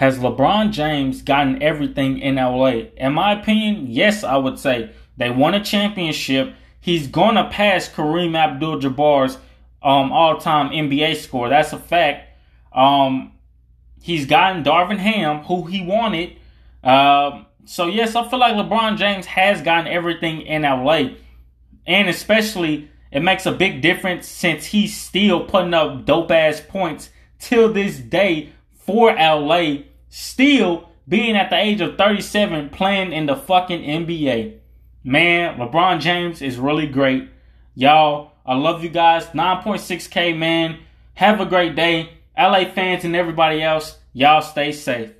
Has LeBron James gotten everything in LA? In my opinion, yes, I would say. They won a championship. He's going to pass Kareem Abdul Jabbar's um, all time NBA score. That's a fact. Um, he's gotten Darvin Ham, who he wanted. Uh, so, yes, I feel like LeBron James has gotten everything in LA. And especially, it makes a big difference since he's still putting up dope ass points till this day for LA still being at the age of 37 playing in the fucking NBA. Man, LeBron James is really great. Y'all, I love you guys. 9.6K, man. Have a great day. LA fans and everybody else, y'all stay safe.